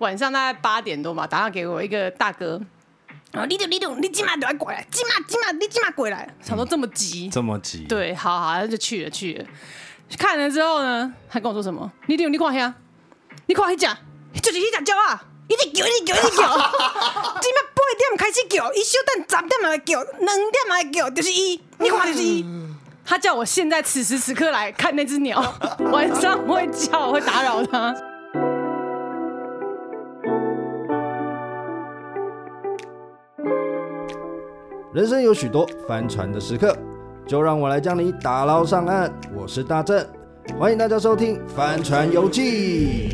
晚上大概八点多嘛，打电话给我一个大哥。啊，李董，李董，你今晚都要过来，今晚，今晚，你今晚过来。想说这么急，这么急，对，好好，那就去了，去了。看了之后呢，他跟我说什么？李董，你看下，你看一下，就是一只鸟啊，一直叫，一直叫，一直叫。今晚八点开始叫，一小等十点还会叫，两点还会叫，就是一，你看就是一。他叫我现在此时此刻来看那只鸟，晚上会叫，会打扰他。人生有许多帆船的时刻，就让我来将你打捞上岸。我是大正，欢迎大家收听《帆船游记》。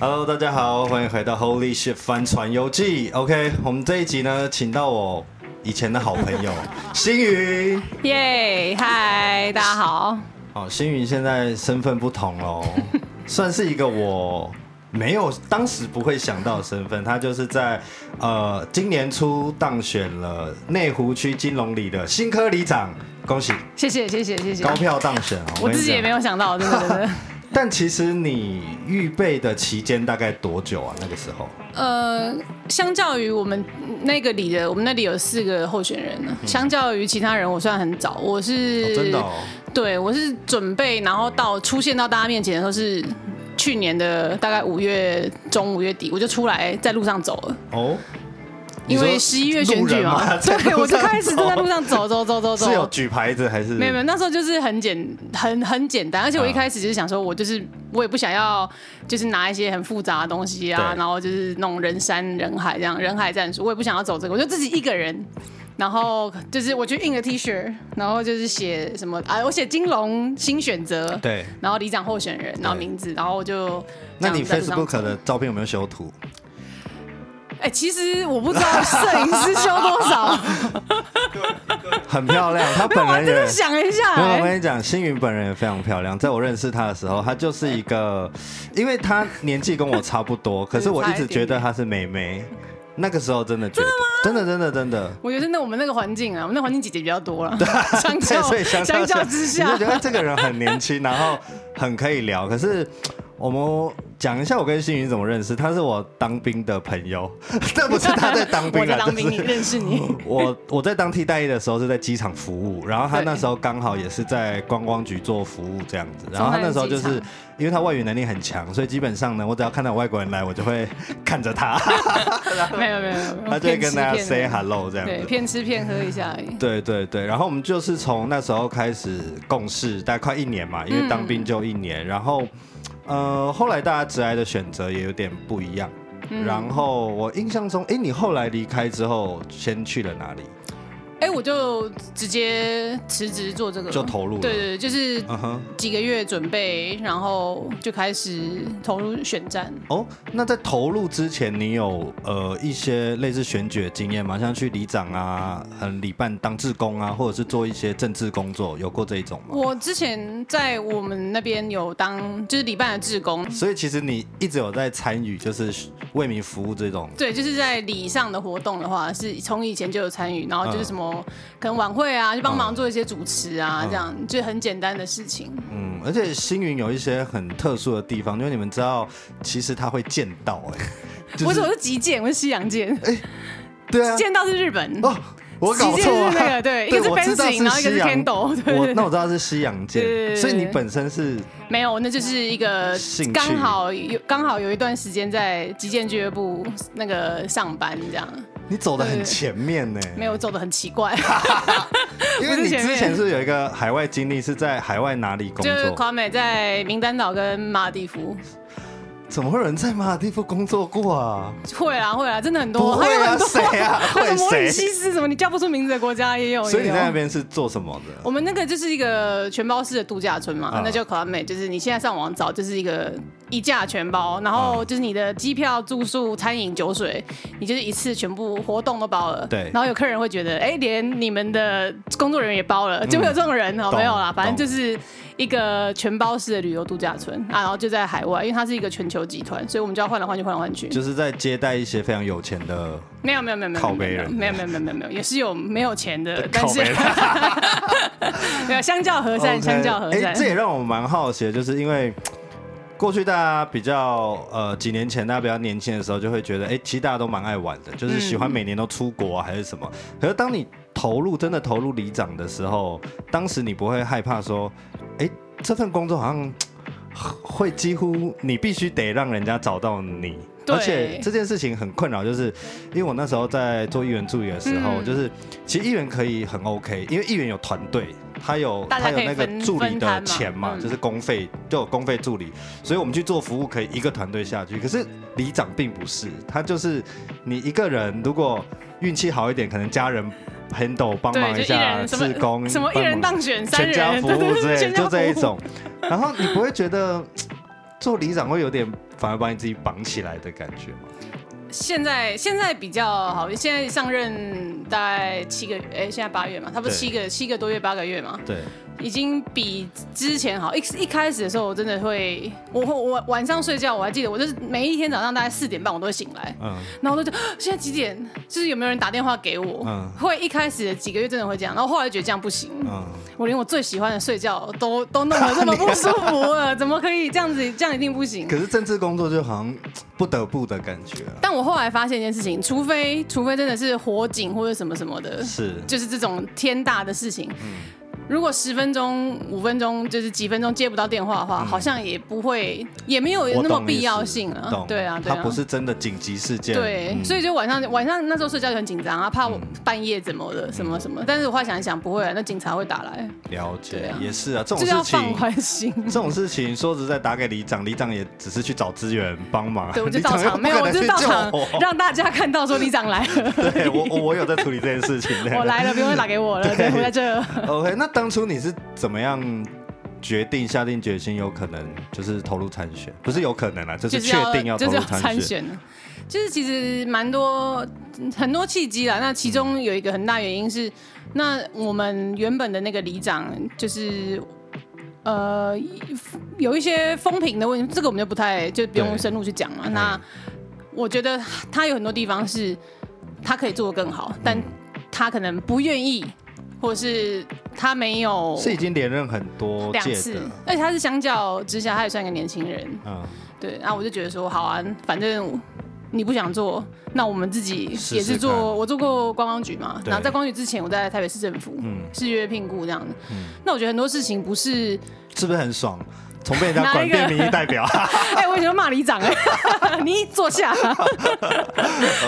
Hello，大家好，欢迎回到 Holy Ship 帆船游记。OK，我们这一集呢，请到我以前的好朋友星宇。耶，嗨，大家好。哦，星云现在身份不同喽，算是一个我没有当时不会想到的身份。他就是在呃今年初当选了内湖区金龙里的新科里长，恭喜！谢谢谢谢谢谢，高票当选哦！我自己也没有想到，真的真的。但其实你预备的期间大概多久啊？那个时候？呃，相较于我们那个里的，我们那里有四个候选人呢。嗯、相较于其他人，我算很早。我是、哦、真的、哦。对，我是准备，然后到出现到大家面前的时候是去年的大概五月中五月底，我就出来在路上走了。哦。因为十一月选举嘛，对，我就开始就在路上走。走走走走。是有举牌子还是？没有没有，那时候就是很简很很简单，而且我一开始就是想说，我就是我也不想要就是拿一些很复杂的东西啊，然后就是那种人山人海这样人海战术，我也不想要走这个，我就自己一个人，然后就是我去印个 T 恤，然后就是写什么啊，我写金龙新选择，对，然后里长候选人，然后名字，然后我就。那你 Facebook 的照片有没有修图？其实我不知道摄影师修多少，很漂亮。他本人也想一下、欸。我跟你讲，星云本人也非常漂亮。在我认识他的时候，他就是一个，因为他年纪跟我差不多，可是我一直觉得他是妹妹。那个时候真的觉得，真的真的真的。我觉得那我们那个环境啊，我们那环境姐姐比较多了。对，相较所以相较，之下，你就觉得这个人很年轻，然后很可以聊。可是。我们讲一下我跟星云怎么认识。他是我当兵的朋友，这不是他在当兵。我在当兵，你认识你？我我在当替代役的时候是在机场服务，然后他那时候刚好也是在观光局做服务这样子。然后他那时候就是因为他外语能力很强，所以基本上呢，我只要看到外国人来，我就会看着他。没有没有没有，他就会跟大家 say hello 这样子。对，骗吃骗喝一下而已。对对对，然后我们就是从那时候开始共事，大概快一年嘛，因为当兵就一年，然后。呃，后来大家职癌的选择也有点不一样。嗯、然后我印象中，哎，你后来离开之后，先去了哪里？哎，我就直接辞职做这个，就投入了。对对，就是几个月准备，然后就开始投入选战。哦，那在投入之前，你有呃一些类似选举的经验吗？像去里长啊、嗯里办当志工啊，或者是做一些政治工作，有过这一种吗？我之前在我们那边有当就是里办的志工，所以其实你一直有在参与，就是为民服务这种。对，就是在里上的活动的话，是从以前就有参与，然后就是什么。嗯可能晚会啊，就帮忙做一些主持啊，嗯、这样就很简单的事情。嗯，而且星云有一些很特殊的地方，因为你们知道，其实他会剑道哎、欸，不是，我是击剑，我是西洋剑。哎、欸，对啊，剑道是日本。哦，我搞错了，那个对，一个是 fencing，然后一个是 kendo，对，我那我知道是西洋剑，所以你本身是没有，那就是一个刚好有刚好有一段时间在击剑俱乐部那个上班这样。你走得很前面呢，没有走得很奇怪，因为你之前是有一个海外经历，是在海外哪里工作？就是夸美在名丹岛跟马尔地夫。怎么会有人在马尔地夫工作过啊？会啊会啊，真的很多。会啊，谁啊？会谁？摩里西斯什么？你叫不出名字的国家也有。所以你在那边是做什么的？我们那个就是一个全包式的度假村嘛，嗯、那叫卡美，就是你现在上网找，就是一个一价全包，然后就是你的机票、住宿、餐饮、酒水，你就是一次全部活动都包了。对。然后有客人会觉得，哎，连你们的工作人员也包了，就会有这种人哦，嗯、没有啦，反正就是。一个全包式的旅游度假村啊，然后就在海外，因为它是一个全球集团，所以我们就要换来换去，换来换去。就是在接待一些非常有钱的，没有没有没有没有，靠北人，没有没有没有没有没有，也是有没有钱的，但是 没有相较和善，相较和善。这也让我蛮好奇的，就是因为。过去大家比较呃几年前大家比较年轻的时候，就会觉得哎、欸，其实大家都蛮爱玩的，就是喜欢每年都出国啊，还是什么。嗯、可是当你投入真的投入里长的时候，当时你不会害怕说，哎、欸，这份工作好像会几乎你必须得让人家找到你，而且这件事情很困扰，就是因为我那时候在做议员助理的时候，嗯、就是其实议员可以很 OK，因为议员有团队。他有他有那个助理的钱嘛，就是公费就有公费助理，所以我们去做服务可以一个团队下去。可是里长并不是，他就是你一个人，如果运气好一点，可能家人 handle 帮忙一下，志工什么一人当选三人，全家服务之类，就这一种。然后你不会觉得 做里长会有点反而把你自己绑起来的感觉吗？现在现在比较好，现在上任大概七个月，哎，现在八月嘛，差不多七个七个多月八个月嘛。对。已经比之前好。一一开始的时候，我真的会，我我晚上睡觉，我还记得，我就是每一天早上大概四点半，我都会醒来。嗯。然后我就 现在几点？就是有没有人打电话给我？嗯。会一开始的几个月真的会这样，然后后来觉得这样不行。嗯。我连我最喜欢的睡觉都都弄得这么不舒服了，怎么可以这样子？这样一定不行。可是政治工作就好像不得不的感觉。但我后来发现一件事情，除非除非真的是火警或者什么什么的，是就是这种天大的事情。嗯。如果十分钟、五分钟，就是几分钟接不到电话的话，好像也不会，也没有那么必要性了。对啊，对啊，它不是真的紧急事件。对，所以就晚上晚上那时候睡觉就很紧张啊，怕我半夜怎么的，什么什么。但是我后来想一想，不会啊，那警察会打来。了解，也是啊，这种事情要放宽心。这种事情说实在，打给里长，里长也只是去找资源帮忙。对，我就到场，没有，我就到场让大家看到说里长来了。对我，我有在处理这件事情。我来了，不用打给我了，对，我在这。OK，那当初你是？怎么样决定下定决心有可能就是投入参选？不是有可能啊，就是确定要投入参选。就是其实蛮多很多契机啦。那其中有一个很大原因是，那我们原本的那个里长就是呃有一些风评的问题，这个我们就不太就不用深入去讲了。那我觉得他有很多地方是他可以做的更好，但他可能不愿意。或是他没有是已经连任很多两次，而且他是相较之下，他也算一个年轻人。嗯，对。然后我就觉得说，好啊，反正你不想做，那我们自己也是做。我做过观光局嘛，对然后在观光局之前，我在台北市政府，嗯，是约聘雇这样的。嗯，那我觉得很多事情不是是不是很爽？从被人家管变民意代表，哎、欸，我以前骂里长哎，你坐下。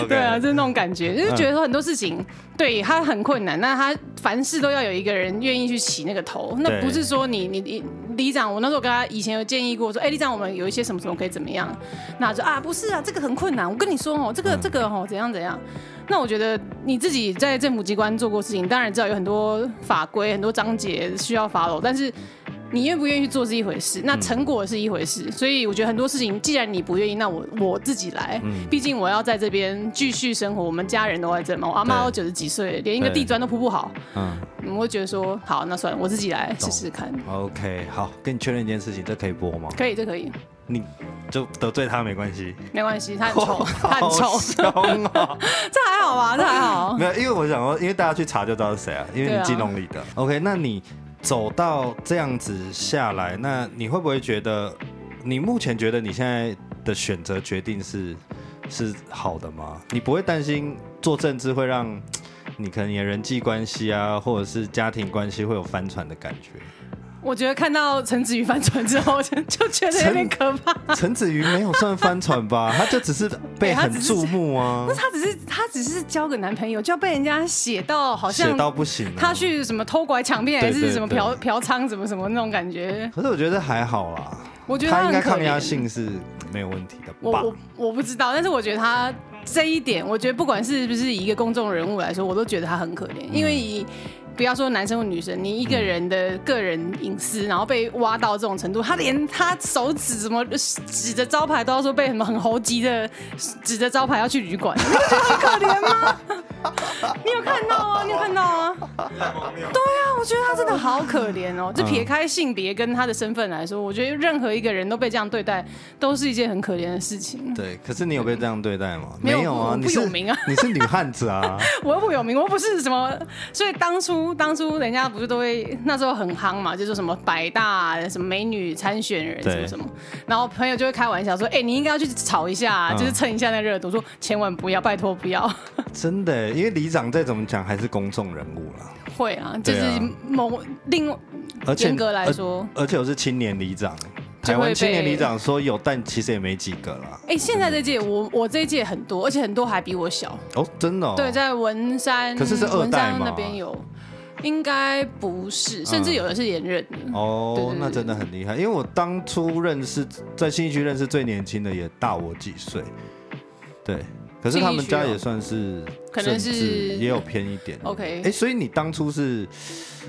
对啊，就是那种感觉，就是觉得说很多事情对他很困难，那他凡事都要有一个人愿意去起那个头，那不是说你你你里长，我那时候跟他以前有建议过说，哎、欸，里长，我们有一些什么什么可以怎么样？那就啊，不是啊，这个很困难，我跟你说哦，这个这个哦，怎样怎样？那我觉得你自己在政府机关做过事情，当然知道有很多法规、很多章节需要 follow，但是。你愿不愿意去做是一回事，那成果是一回事，嗯、所以我觉得很多事情，既然你不愿意，那我我自己来。毕、嗯、竟我要在这边继续生活，我们家人都在这嘛。我阿妈都九十几岁，连一个地砖都铺不好。嗯，我会觉得说，好，那算了，我自己来试试看。OK，好，跟你确认一件事情，这可以播吗？可以，这可以。你就得罪他没关系，没关系，他很 丑，他很丑。这还好吧？这还好。没有，因为我想说，因为大家去查就知道是谁啊，因为你金融里的。啊、OK，那你。走到这样子下来，那你会不会觉得，你目前觉得你现在的选择决定是是好的吗？你不会担心做政治会让你可能你的人际关系啊，或者是家庭关系会有翻船的感觉？我觉得看到陈子瑜翻船之后，就就觉得有点可怕。陈子瑜没有算翻船吧？他就只是被很注目啊。不是，他只是他只是交个男朋友，就要被人家写到好像写到不行。他去什么偷拐抢骗，还是什么嫖嫖娼，什么什么那种感觉。可是我觉得还好啦。我觉得他应该抗压性是没有问题的吧。我我我不知道，但是我觉得他这一点，我觉得不管是不是以一个公众人物来说，我都觉得他很可怜，因为以。不要说男生或女生，你一个人的个人隐私，然后被挖到这种程度，他连他手指怎么 指着招牌都要说被什么很猴急的指着招牌要去旅馆，你不觉得很可怜吗？你有看到啊？你有看到啊？对啊，我我觉得他真的好可怜哦。就撇开性别跟他的身份来说，我觉得任何一个人都被这样对待，都是一件很可怜的事情。对，可是你有被这样对待吗？没有，啊，不有名啊，你是，你是女汉子啊，我又不有名，我不是什么。所以当初当初人家不是都会 那时候很夯嘛，就是什么百大什么美女参选人什么什么，然后朋友就会开玩笑说，哎、欸，你应该要去炒一下，就是蹭一下那热度，说 千万不要，拜托不要。真的，因为里长再怎么讲还是公众人物啦。会啊，就是某另严格来说，而且我是青年里长，台湾青年里长说有，但其实也没几个啦。哎，现在这届我我这一届很多，而且很多还比我小哦，真的。对，在文山，可是是二代嘛，那边有，应该不是，甚至有的是连任的。哦，那真的很厉害，因为我当初认识在新一区认识最年轻的也大我几岁，对。可是他们家也算是，可能是也有偏一点。OK，哎，所以你当初是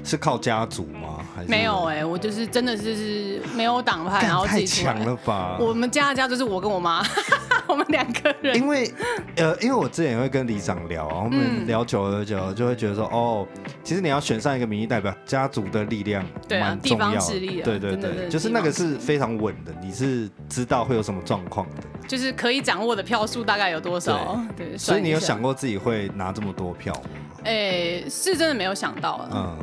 是靠家族吗？还是没有？哎，我就是真的就是没有党派，然后。太强了吧！我们家的家就是我跟我妈，我们两个人。因为呃，因为我之前也会跟里长聊，我们聊久了久了，就会觉得说，哦，其实你要选上一个民意代表，家族的力量蛮重要的。对对对，就是那个是非常稳的，你是知道会有什么状况的。就是可以掌握的票数大概有多少？对，对，所以你有想过自己会拿这么多票吗？哎、欸，是真的没有想到。嗯，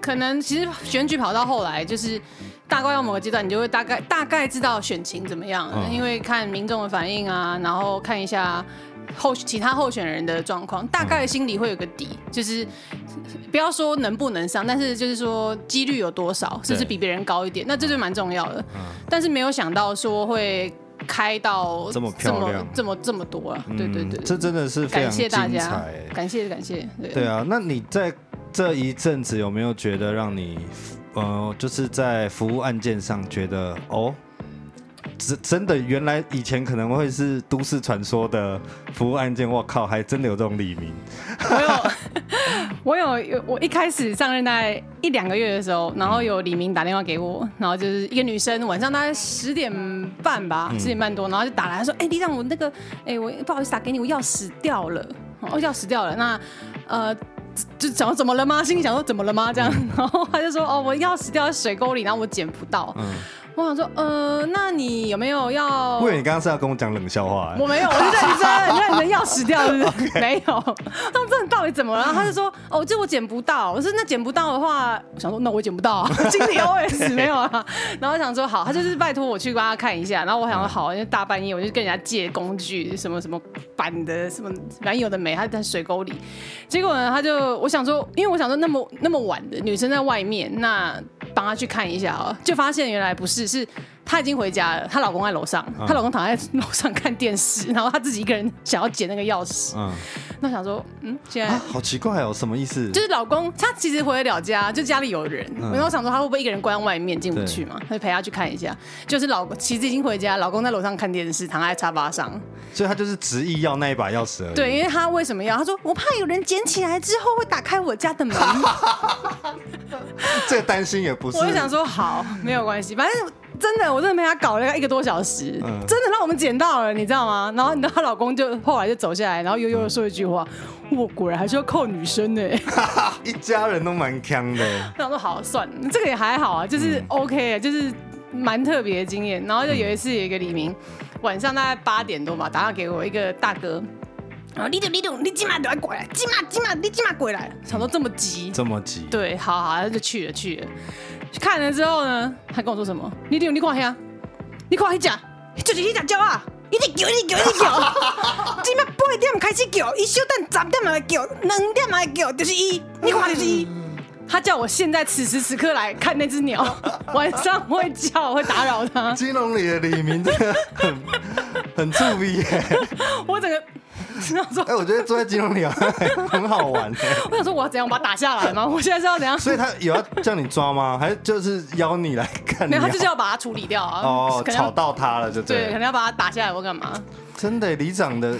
可能其实选举跑到后来，就是大概到某个阶段，你就会大概大概知道选情怎么样，嗯、因为看民众的反应啊，然后看一下候其他候选人的状况，大概心里会有个底，嗯、就是不要说能不能上，但是就是说几率有多少，甚至比别人高一点，那这就蛮重要的。嗯，但是没有想到说会。开到这么漂亮，这么这么多啊！对对对，这真的是非常精彩。感谢大家，感谢感谢。对啊，那你在这一阵子有没有觉得让你呃，就是在服务案件上觉得哦？真真的，原来以前可能会是都市传说的服务案件，我靠，还真的有这种李明。我有，我有有，我一开始上任大概一两个月的时候，然后有李明打电话给我，然后就是一个女生，晚上大概十点半吧，十点半多，然后就打来说，哎，李长，我那个，哎，我不好意思打给你，我钥匙掉了，哦，钥匙掉了，那呃，就讲说怎么了吗？心里想说怎么了吗？这样，然后他就说，哦，我钥匙掉在水沟里，然后我捡不到。嗯我想说，呃，那你有没有要？我以为你刚刚是要跟我讲冷笑话。我没有，我是认真。你看你的钥匙掉是不是. 没有。他们这到底怎么了？他就说，哦，这我捡不到。我说那捡不到的话，我想说那我捡不到啊。经理 OS 没有啊。然后我想说好，他就是拜托我去帮他看一下。然后我想说好，因为大半夜我就跟人家借工具，什么什么板的，什么反正有的没，他在水沟里。结果呢，他就我想说，因为我想说那么那么晚的女生在外面，那帮他去看一下啊，就发现原来不是。只是她已经回家了，她老公在楼上，她、嗯、老公躺在楼上看电视，然后她自己一个人想要捡那个钥匙。嗯，那想说，嗯，现在、啊、好奇怪哦，什么意思？就是老公他其实回得了家，就家里有人。然后、嗯、想说他会不会一个人关外面进不去嘛？他就陪他去看一下。就是老公其实已经回家，老公在楼上看电视，躺在沙发上。所以他就是执意要那一把钥匙而已。对，因为他为什么要？他说我怕有人捡起来之后会打开我家的门。这个担心也不是。我就想说好，没有关系，反正。真的，我真的陪他搞了一个多小时，嗯、真的让我们捡到了，你知道吗？然后，然后她老公就后来就走下来，然后悠悠的说一句话：“我、嗯、果然还是要靠女生呢。”一家人都蛮强的。然后说好算了，这个也还好啊，就是 OK，、嗯、就是蛮特别的经验。然后就有一次有一个黎明，晚上大概八点多吧，打电话给我一个大哥，然后李董李董，你今晚都要过来，今晚今晚你今晚过来，想说这么急，这么急，对，好好，那就去了去了。看了之后呢，他跟我说什么？你听，你看下，你看一只，就是一只鸟啊，一直叫，一直叫，一直叫。今麦八点开始叫，一小等十点嘛会叫，两点嘛会叫，就是伊，你看就是伊。他叫我现在此时此刻来看那只鸟，晚上会叫，会打扰他。金龙里的李明真的很很注意耶，我整个。哎、欸，我觉得坐在金龙里啊，很好玩。我想说，我要怎样把它打下来吗？我现在是要怎样？所以他有要叫你抓吗？还是就是邀你来看？没有，他就是要把它处理掉啊。哦，吵到他了就对，对，可能要把它打下来或干嘛？真的，里长的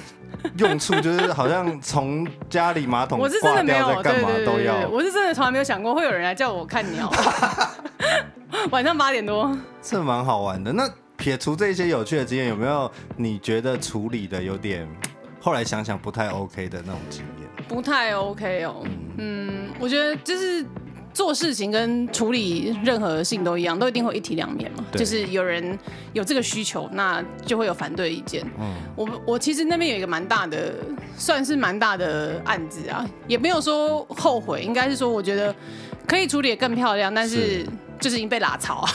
用处就是好像从家里马桶我是真的没有干嘛都要。我是真的从来没有想过会有人来叫我看鸟。晚上八点多，这蛮好玩的。那撇除这些有趣的经验，有没有你觉得处理的有点？后来想想不太 OK 的那种经验，不太 OK 哦。嗯，嗯，我觉得就是做事情跟处理任何事情都一样，都一定会一体两面嘛。就是有人有这个需求，那就会有反对意见。嗯，我我其实那边有一个蛮大的，算是蛮大的案子啊，也没有说后悔，应该是说我觉得可以处理得更漂亮，但是就是已经被拉草啊。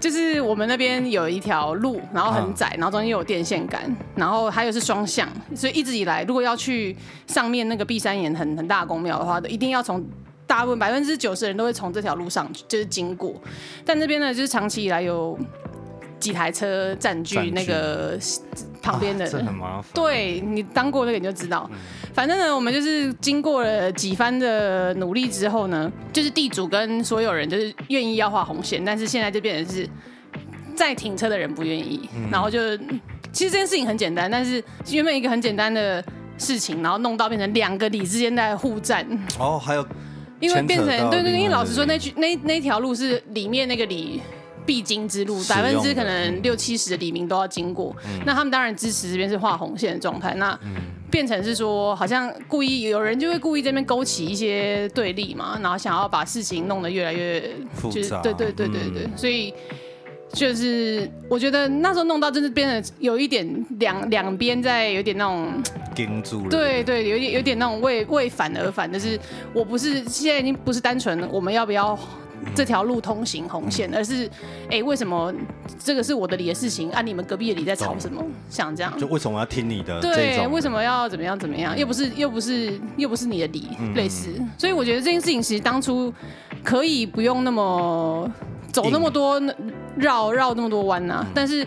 就是我们那边有一条路，然后很窄，然后中间有电线杆，然后还有是双向，所以一直以来，如果要去上面那个碧山岩很很大的宫庙的话，都一定要从。大部分百分之九十的人都会从这条路上就是经过，但那边呢，就是长期以来有几台车占据那个旁边的，很麻烦。对，你当过那个你就知道。反正呢，我们就是经过了几番的努力之后呢，就是地主跟所有人就是愿意要画红线，但是现在就变成是在停车的人不愿意，然后就其实这件事情很简单，但是原本一个很简单的事情，然后弄到变成两个里之间在互战。哦，还有。因为变成对对对，因为老实说，那句那那条路是里面那个里必经之路，百分之可能六七十的黎明都要经过。嗯、那他们当然支持这边是画红线的状态。那变成是说，好像故意有人就会故意这边勾起一些对立嘛，然后想要把事情弄得越来越就是复杂。对对对对对，嗯、所以。就是我觉得那时候弄到，真是变得有一点两两边在有点那种盯住了，对对，有点有点那种为为反而反，就是我不是现在已经不是单纯我们要不要这条路通行红线，嗯、而是哎、欸、为什么这个是我的理的事情，啊你们隔壁的里在吵什么？像这样，就为什么要听你的？对，为什么要怎么样怎么样？又不是又不是又不是你的理，嗯、类似，所以我觉得这件事情其实当初可以不用那么。走那么多绕绕那么多弯呐、啊，但是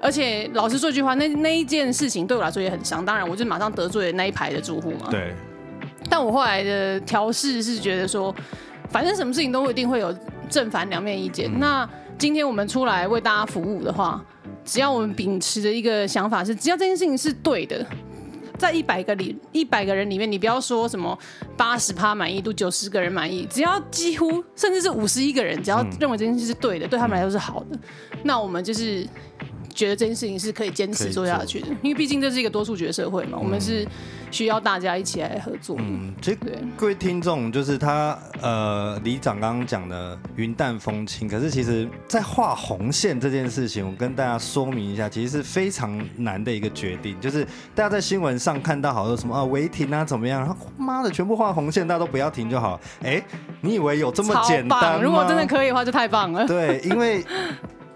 而且老实说一句话，那那一件事情对我来说也很伤。当然，我就马上得罪了那一排的住户嘛。对。但我后来的调试是觉得说，反正什么事情都一定会有正反两面意见。嗯、那今天我们出来为大家服务的话，只要我们秉持的一个想法是，只要这件事情是对的。在一百个里，一百个人里面，你不要说什么八十趴满意度，九十个人满意，只要几乎甚至是五十一个人，只要认为这件事是对的，嗯、对他们来说是好的，那我们就是。觉得这件事情是可以坚持做下去的，因为毕竟这是一个多数决社会嘛，嗯、我们是需要大家一起来合作。嗯，这对各位听众，就是他呃，李长刚刚讲的云淡风轻，可是其实，在画红线这件事情，我跟大家说明一下，其实是非常难的一个决定。就是大家在新闻上看到好多什么啊违停啊怎么样，然后妈的全部画红线，大家都不要停就好。哎，你以为有这么简单吗？如果真的可以的话，就太棒了。对，因为。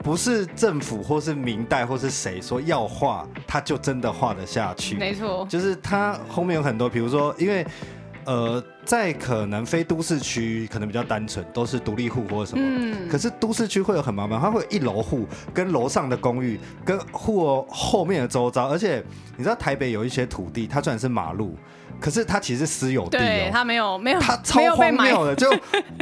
不是政府或是明代或是谁说要画，他就真的画得下去。没错，就是他后面有很多，比如说，因为呃，在可能非都市区可能比较单纯，都是独立户或者什么。嗯。可是都市区会有很麻烦，它会有一楼户跟楼上的公寓跟户后面的周遭，而且你知道台北有一些土地，它虽然是马路，可是它其实是私有地它没有没有，它超荒谬的。就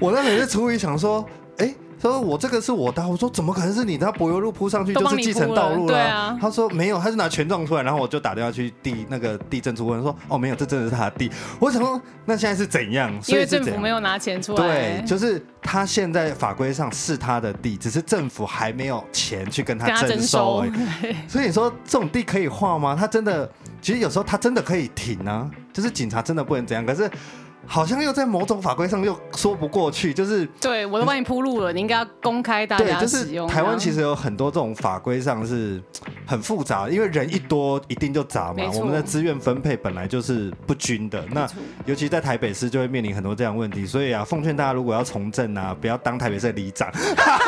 我那每次出于想说，哎。他说：“我这个是我的。”我说：“怎么可能是你的？他柏油路铺上去就是继承道路了。”对啊。他说：“没有，他是拿权状出来。”然后我就打电话去地那个地震处问说：“哦，没有，这真的是他的地。”我想说，那现在是怎样？因为政府没有拿钱出来。对，就是他现在法规上是他的地，只是政府还没有钱去跟他征收。所以你说这种地可以画吗？他真的，其实有时候他真的可以停啊，就是警察真的不能怎样。可是。好像又在某种法规上又说不过去，就是对我都帮你铺路了，你应该要公开大家使用。对，就是台湾其实有很多这种法规上是很复杂，因为人一多一定就杂嘛。我们的资源分配本来就是不均的，那尤其在台北市就会面临很多这样问题。所以啊，奉劝大家如果要从政啊，不要当台北市的里长，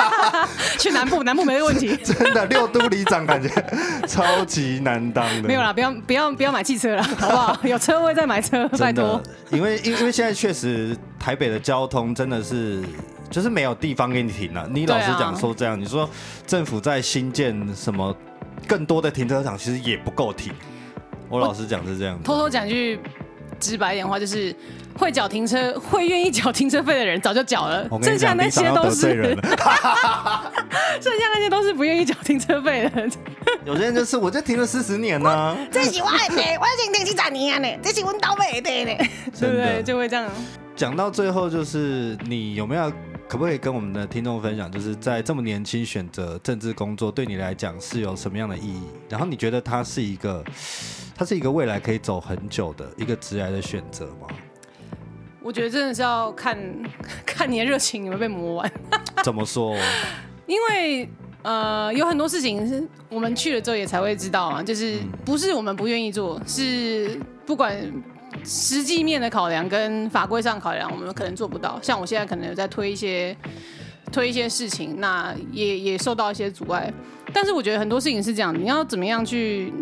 去南部，南部没问题。真的，六都里长感觉超级难当的。没有啦，不要不要不要买汽车了，好不好？有车位再买车，拜托。因为因为。现在确实台北的交通真的是，就是没有地方给你停了。你老实讲说这样，你说政府在新建什么更多的停车场，其实也不够停。我老实讲是这样。偷偷讲句直白一点话，就是会缴停车、会愿意缴停车费的人早就缴了，剩下那些都是 剩下那些都是不愿意缴停车费的。有些人就是，我就停了四十年呢。这是我的，我已经停几十年了呢，这是我倒霉的呢，对不对？就会这样。讲到最后，就是你有没有可不可以跟我们的听众分享，就是在这么年轻选择政治工作，对你来讲是有什么样的意义？然后你觉得它是一个，它是一个未来可以走很久的一个职涯的选择吗？我觉得真的是要看 看你的热情有没有被磨完。怎么说？因为呃，有很多事情是我们去了之后也才会知道啊，就是不是我们不愿意做，是不管实际面的考量跟法规上考量，我们可能做不到。像我现在可能有在推一些推一些事情，那也也受到一些阻碍。但是我觉得很多事情是这样，你要怎么样去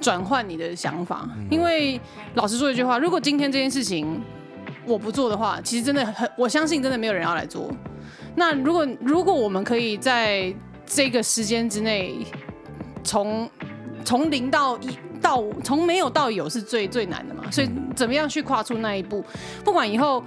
转换你的想法？因为老实说一句话，如果今天这件事情我不做的话，其实真的很，我相信真的没有人要来做。那如果如果我们可以在这个时间之内，从从零到一到从没有到有是最最难的嘛，所以怎么样去跨出那一步？不管以后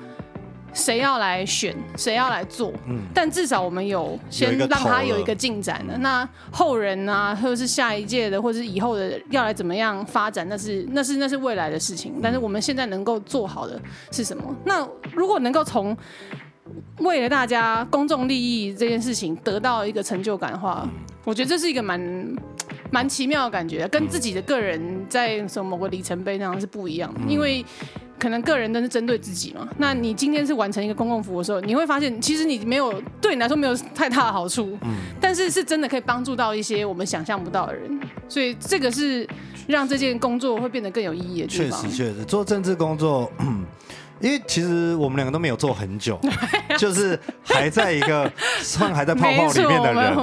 谁要来选，谁要来做，嗯，但至少我们有先让他有一个进展的。那后人啊，或者是下一届的，或者是以后的要来怎么样发展，那是那是那是未来的事情。但是我们现在能够做好的是什么？那如果能够从为了大家公众利益这件事情得到一个成就感的话，我觉得这是一个蛮蛮奇妙的感觉，跟自己的个人在什么某个里程碑那样是不一样的。因为可能个人都是针对自己嘛，那你今天是完成一个公共服务的时候，你会发现其实你没有对你来说没有太大的好处，但是是真的可以帮助到一些我们想象不到的人，所以这个是让这件工作会变得更有意义的地方。确实，确实做政治工作。因为其实我们两个都没有做很久，就是还在一个算还在泡泡里面的人，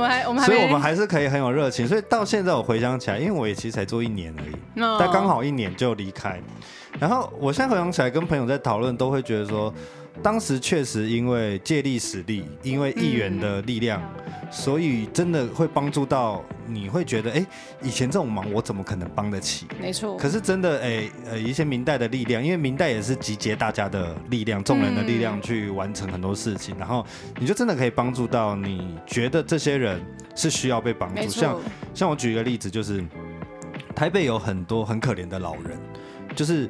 所以我们还是可以很有热情。所以到现在我回想起来，因为我也其实才做一年而已，但刚好一年就离开。然后我现在回想起来，跟朋友在讨论，都会觉得说，当时确实因为借力使力，因为议员的力量，所以真的会帮助到。你会觉得，哎，以前这种忙我怎么可能帮得起？没错。可是真的，哎，呃，一些明代的力量，因为明代也是集结大家的力量、众人的力量去完成很多事情，然后你就真的可以帮助到你觉得这些人是需要被帮助。像像我举一个例子，就是台北有很多很可怜的老人，就是。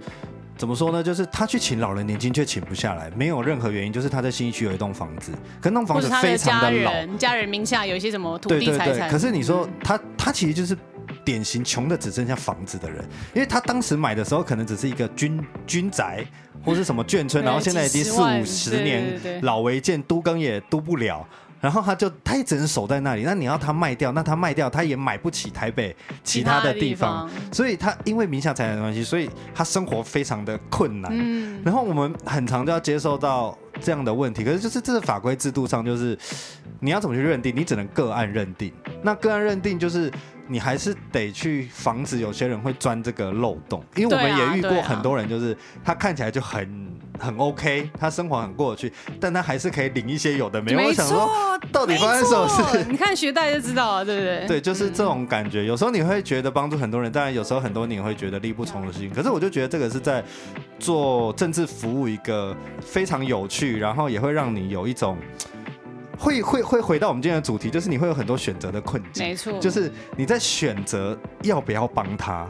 怎么说呢？就是他去请老人年金，却请不下来，没有任何原因，就是他在新义区有一栋房子，可那栋房子非常的老，家人，家人名下有一些什么土地财产。对对对。可是你说他，他其实就是典型穷的只剩下房子的人，因为他当时买的时候可能只是一个军军宅或是什么眷村，然后现在已经四五十年老违建，都更也都不了。然后他就他也只能守在那里。那你要他卖掉，那他卖掉他也买不起台北其他的地方，地方，所以他因为名下财产的关系，所以他生活非常的困难。嗯，然后我们很常就要接受到这样的问题。可是就是这个法规制度上，就是你要怎么去认定？你只能个案认定。那个案认定就是。你还是得去防止有些人会钻这个漏洞，因为我们也遇过很多人，就是他看起来就很很 OK，他生活很过得去，但他还是可以领一些有的没有。我想说，到底发生什么事？你看学贷就知道了，对不对？对，就是这种感觉。有时候你会觉得帮助很多人，但有时候很多你会觉得力不从心。可是我就觉得这个是在做政治服务一个非常有趣，然后也会让你有一种。会会会回到我们今天的主题，就是你会有很多选择的困境，没错，就是你在选择要不要帮他，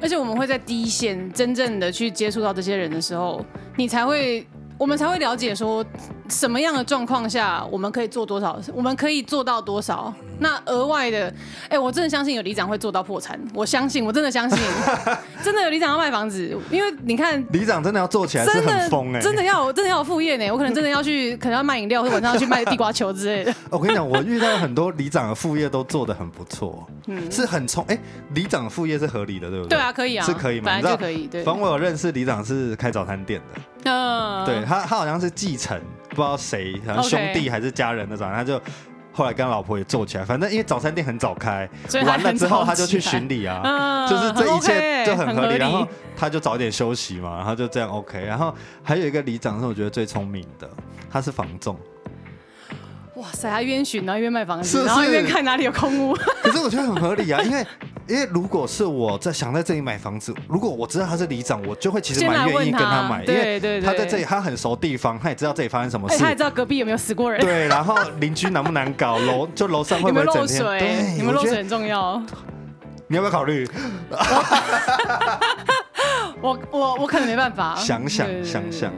而且我们会在第一线真正的去接触到这些人的时候，你才会。我们才会了解说，什么样的状况下我们可以做多少，我们可以做到多少。那额外的，哎，我真的相信有里长会做到破产，我相信，我真的相信，真的有里长要卖房子，因为你看，里长真的要做起来是很疯哎，真的要，真的要有副业呢，我可能真的要去，可能要卖饮料，或者晚上要去卖地瓜球之类的。我跟你讲，我遇到很多里长的副业都做的很不错，嗯，是很聪，哎，里长的副业是合理的，对不对？对啊，可以啊，是可以吗？本来就可以，对。反正我有认识里长是开早餐店的。嗯，对他，他好像是继承，不知道谁，好像兄弟还是家人那种，他就后来跟老婆也做起来。反正因为早餐店很早开，完了之后他就去巡礼啊，就是这一切就很合理。然后他就早点休息嘛，然后就这样 OK。然后还有一个里长是我觉得最聪明的，他是房仲。哇塞，他一边巡，然后一边卖房子，然后一边看哪里有空屋。可是我觉得很合理啊，因为因为如果是我在想在这里买房子，如果我知道他是里长，我就会其实蛮愿意跟他买，因为他在这里，他很熟地方，他也知道这里发生什么事，他也知道隔壁有没有死过人。对，然后邻居难不难搞，楼 就楼上会不会整天漏水？对，有没有漏水很重要。你要不要考虑？我 我我可能没办法。想想想想。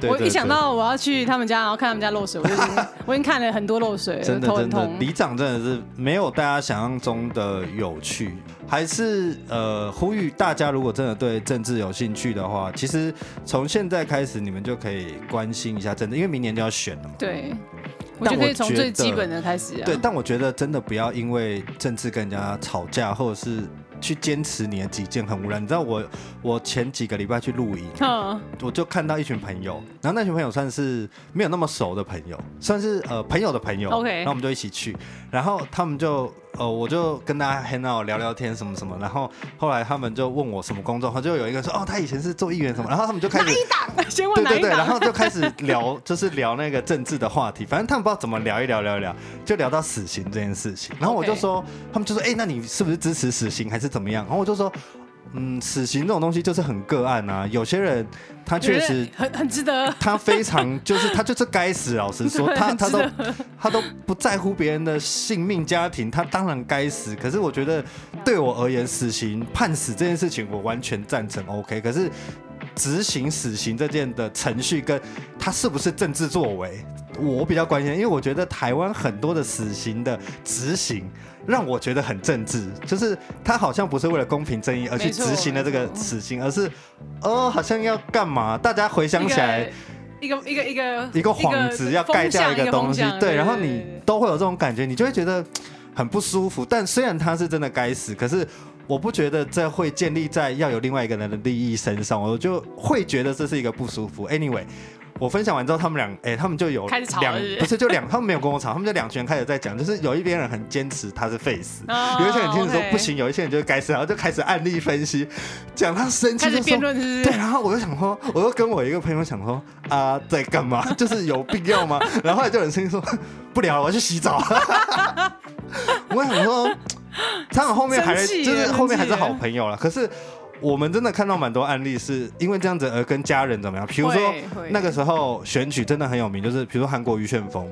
对我一想到我要去他们家，然后看他们家漏水，我就已经 我已经看了很多漏水，真的真的，里长真的是没有大家想象中的有趣。还是呃，呼吁大家，如果真的对政治有兴趣的话，其实从现在开始，你们就可以关心一下政治，因为明年就要选了嘛。对，我觉得可以从最基本的开始啊。对，但我觉得真的不要因为政治跟人家吵架，或者是。去坚持你的己见很无聊，你知道我我前几个礼拜去露营，oh. 我就看到一群朋友，然后那群朋友算是没有那么熟的朋友，算是呃朋友的朋友，OK，然后我们就一起去，然后他们就。哦，我就跟大家 hang out 聊聊天什么什么，然后后来他们就问我什么工作，他就有一个说哦，他以前是做议员什么，然后他们就开始？对对对，然后就开始聊，就是聊那个政治的话题，反正他们不知道怎么聊一聊聊一聊，就聊到死刑这件事情，然后我就说，他们就说，哎，那你是不是支持死刑还是怎么样？然后我就说。嗯，死刑这种东西就是很个案啊。有些人他确实很很值得，他非常就是他就是该死。老实说，他他都他都不在乎别人的性命、家庭，他当然该死。可是我觉得对我而言，死刑判死这件事情，我完全赞成 OK。可是执行死刑这件的程序，跟他是不是政治作为，我比较关心，因为我觉得台湾很多的死刑的执行。让我觉得很政治，就是他好像不是为了公平正义而去执行了这个死刑，而是，哦，好像要干嘛？大家回想起来，一个一个一个一个幌子要盖掉一个东西，对，然后你都会有这种感觉，你就会觉得 很不舒服。但虽然他是真的该死，可是我不觉得这会建立在要有另外一个人的利益身上，我就会觉得这是一个不舒服。Anyway。我分享完之后，他们两哎，他们就有两不是就两，他们没有跟我吵，他们就两群人开始在讲，就是有一边人很坚持他是 face，，有一些人坚持说不行，有一些人就是该死，然后就开始案例分析，讲他生气就说对，然后我就想说，我就跟我一个朋友想说啊，在干嘛？就是有必要吗？然后后来就有人声音说不聊了，我要去洗澡。我想说，他们后面还就是后面还是好朋友了，可是。我们真的看到蛮多案例，是因为这样子而跟家人怎么样？比如说那个时候选举真的很有名，就是比如说韩国瑜旋风，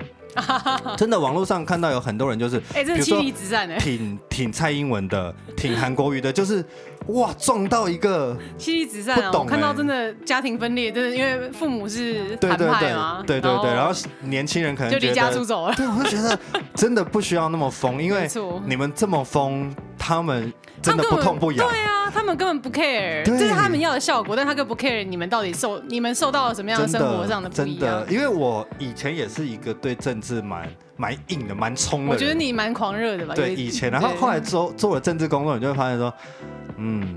真的网络上看到有很多人就是，哎，这是妻离子散哎，挺挺蔡英文的，挺韩国瑜的，就是哇撞到一个妻离子散，不懂看到真的家庭分裂，真的因为父母是韩派嘛，对对对，然后年轻人可能就离家出走了，对，我就觉得真的不需要那么疯，因为你们这么疯，他们。真的不痛不痒。对啊，他们根本不 care，这是他们要的效果，但他更不 care 你们到底受你们受到了什么样的生活上的不一样。真的，因为我以前也是一个对政治蛮蛮硬的、蛮冲的。我觉得你蛮狂热的吧？对，以前，然后后来做做了政治工作，你就会发现说，嗯，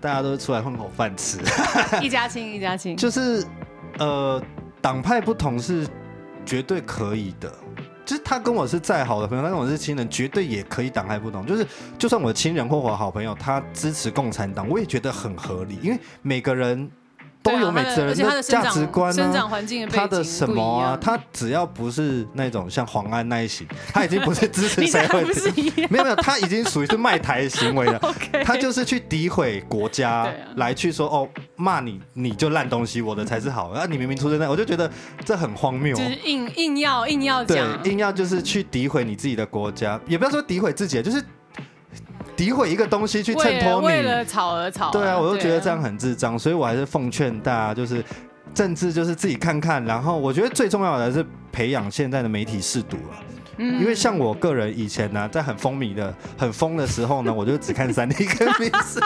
大家都是出来混口饭吃，一家亲一家亲。就是呃，党派不同是绝对可以的。就是他跟我是再好的朋友，他跟我是亲人，绝对也可以党派不同。就是就算我的亲人或我好朋友，他支持共产党，我也觉得很合理，因为每个人。都有每个人的价值观啊，他的什么啊？他只要不是那种像黄安那一型，他已经不是支持 谁会，没有没有，他已经属于是卖台行为了。他就是去诋毁国家，来去说哦，骂你你就烂东西，我的才是好。啊，你明明出生在，我就觉得这很荒谬。就是硬硬要硬要讲，对，硬要就是去诋毁你自己的国家，也不要说诋毁自己，就是。诋毁一个东西去衬托你，为了吵而吵。对啊，我就觉得这样很智障，所以我还是奉劝大家，就是政治就是自己看看，然后我觉得最重要的是培养现在的媒体试读了。嗯，因为像我个人以前呢，在很风靡的、很疯的时候呢，我就只看三立跟民视，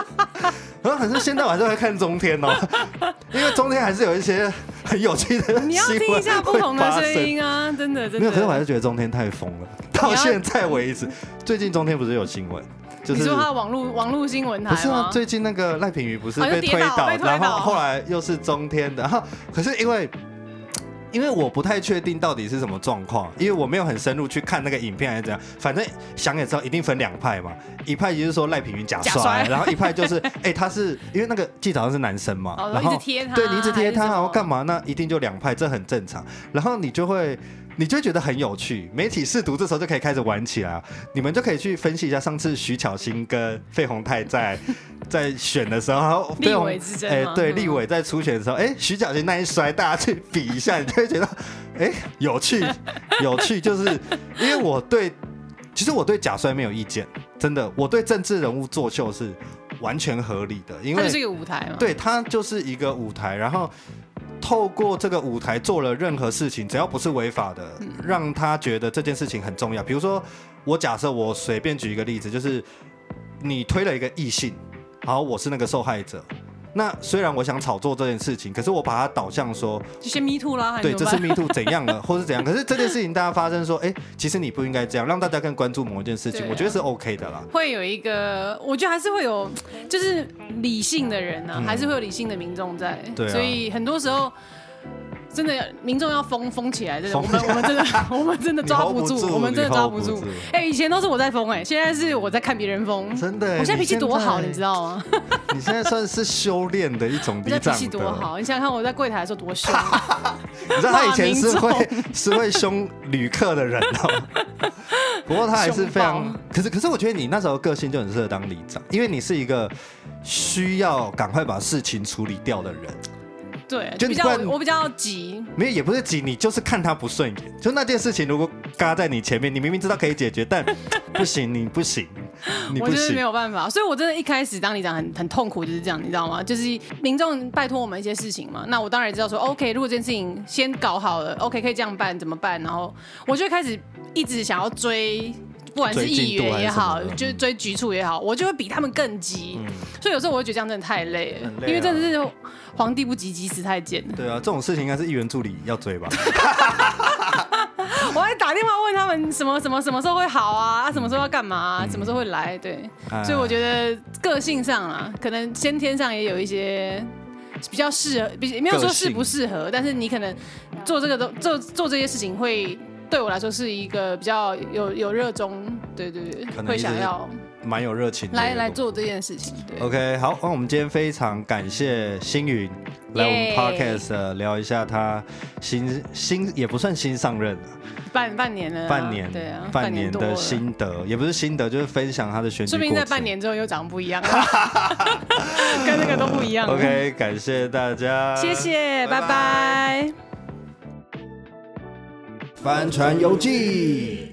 可是现在我还是会看中天哦，因为中天还是有一些很有趣的。你要听一下不同的声音啊，真的真的。没有，可是我还是觉得中天太疯了，到现在为止，最近中天不是有新闻？就是、你说他网络网络新闻台不是啊？最近那个赖品妤不是被推倒，推倒然后后来又是中天的，然后可是因为因为我不太确定到底是什么状况，因为我没有很深入去看那个影片还是怎样，反正想也知道一定分两派嘛，一派就是说赖品云假摔，然后一派就是哎、欸、他是因为那个记者好像是男生嘛，然后一直贴他，对，你一直贴他然后干嘛？那一定就两派，这很正常，然后你就会。你就会觉得很有趣，媒体试读这时候就可以开始玩起来啊！你们就可以去分析一下上次徐巧芯跟费鸿泰在 在选的时候，然后立委之争，哎，对，立委在初选的时候，哎，徐巧芯那一摔，大家去比一下，你就会觉得，哎，有趣，有趣，就是因为我对，其实我对假摔没有意见，真的，我对政治人物作秀是完全合理的，因为它是一个舞台嘛，对，它就是一个舞台，然后。透过这个舞台做了任何事情，只要不是违法的，让他觉得这件事情很重要。比如说，我假设我随便举一个例子，就是你推了一个异性，好，我是那个受害者。那虽然我想炒作这件事情，可是我把它导向说，这些 me too 啦，对，这是 me too 怎样了，或是怎样？可是这件事情大家发生说，哎、欸，其实你不应该这样，让大家更关注某一件事情，啊、我觉得是 OK 的啦。会有一个，我觉得还是会有，就是理性的人呢、啊，嗯、还是会有理性的民众在，对、啊，所以很多时候。真的，民众要疯疯起来，真的，我们我们真的 我们真的抓不住，我们真的抓不住。哎，以前都是我在疯，哎，现在是我在看别人疯。真的，我现在脾气多好，你知道吗？你现在算是修炼的一种。你脾气多好，你想想看我在柜台的时候多凶。你知道他以前是会是会凶旅客的人哦。不过他还是非常，可是可是我觉得你那时候个性就很适合当里长，因为你是一个需要赶快把事情处理掉的人。对，就比较我比较急，没有也不是急，你就是看他不顺眼。就那件事情，如果嘎在你前面，你明明知道可以解决，但 不行，你不行，你不行，我就是没有办法。所以我真的一开始当你长很很痛苦，就是这样，你知道吗？就是民众拜托我们一些事情嘛，那我当然也知道说，OK，如果这件事情先搞好了，OK，可以这样办，怎么办？然后我就开始一直想要追。不管是议员也好，就是追局处也好，我就会比他们更急。嗯、所以有时候我会觉得这样真的太累了，累啊、因为真的是皇帝不急急死太监。对啊，这种事情应该是议员助理要追吧。我还打电话问他们什么什么什么时候会好啊，什么时候要干嘛、啊，嗯、什么时候会来？对，嗯、所以我觉得个性上啊，可能先天上也有一些比较适合，比没有说适不适合，但是你可能做这个都做做这些事情会。对我来说是一个比较有有热衷，对对对，会想要蛮有热情来来做这件事情。对，OK，好，那我们今天非常感谢星云来我们 Podcast 聊一下他新新也不算新上任，半半年了，半年对啊，半年的心得也不是心得，就是分享他的选举。说不定在半年之后又长不一样了，跟那个都不一样。OK，感谢大家，谢谢，拜拜。帆船游记。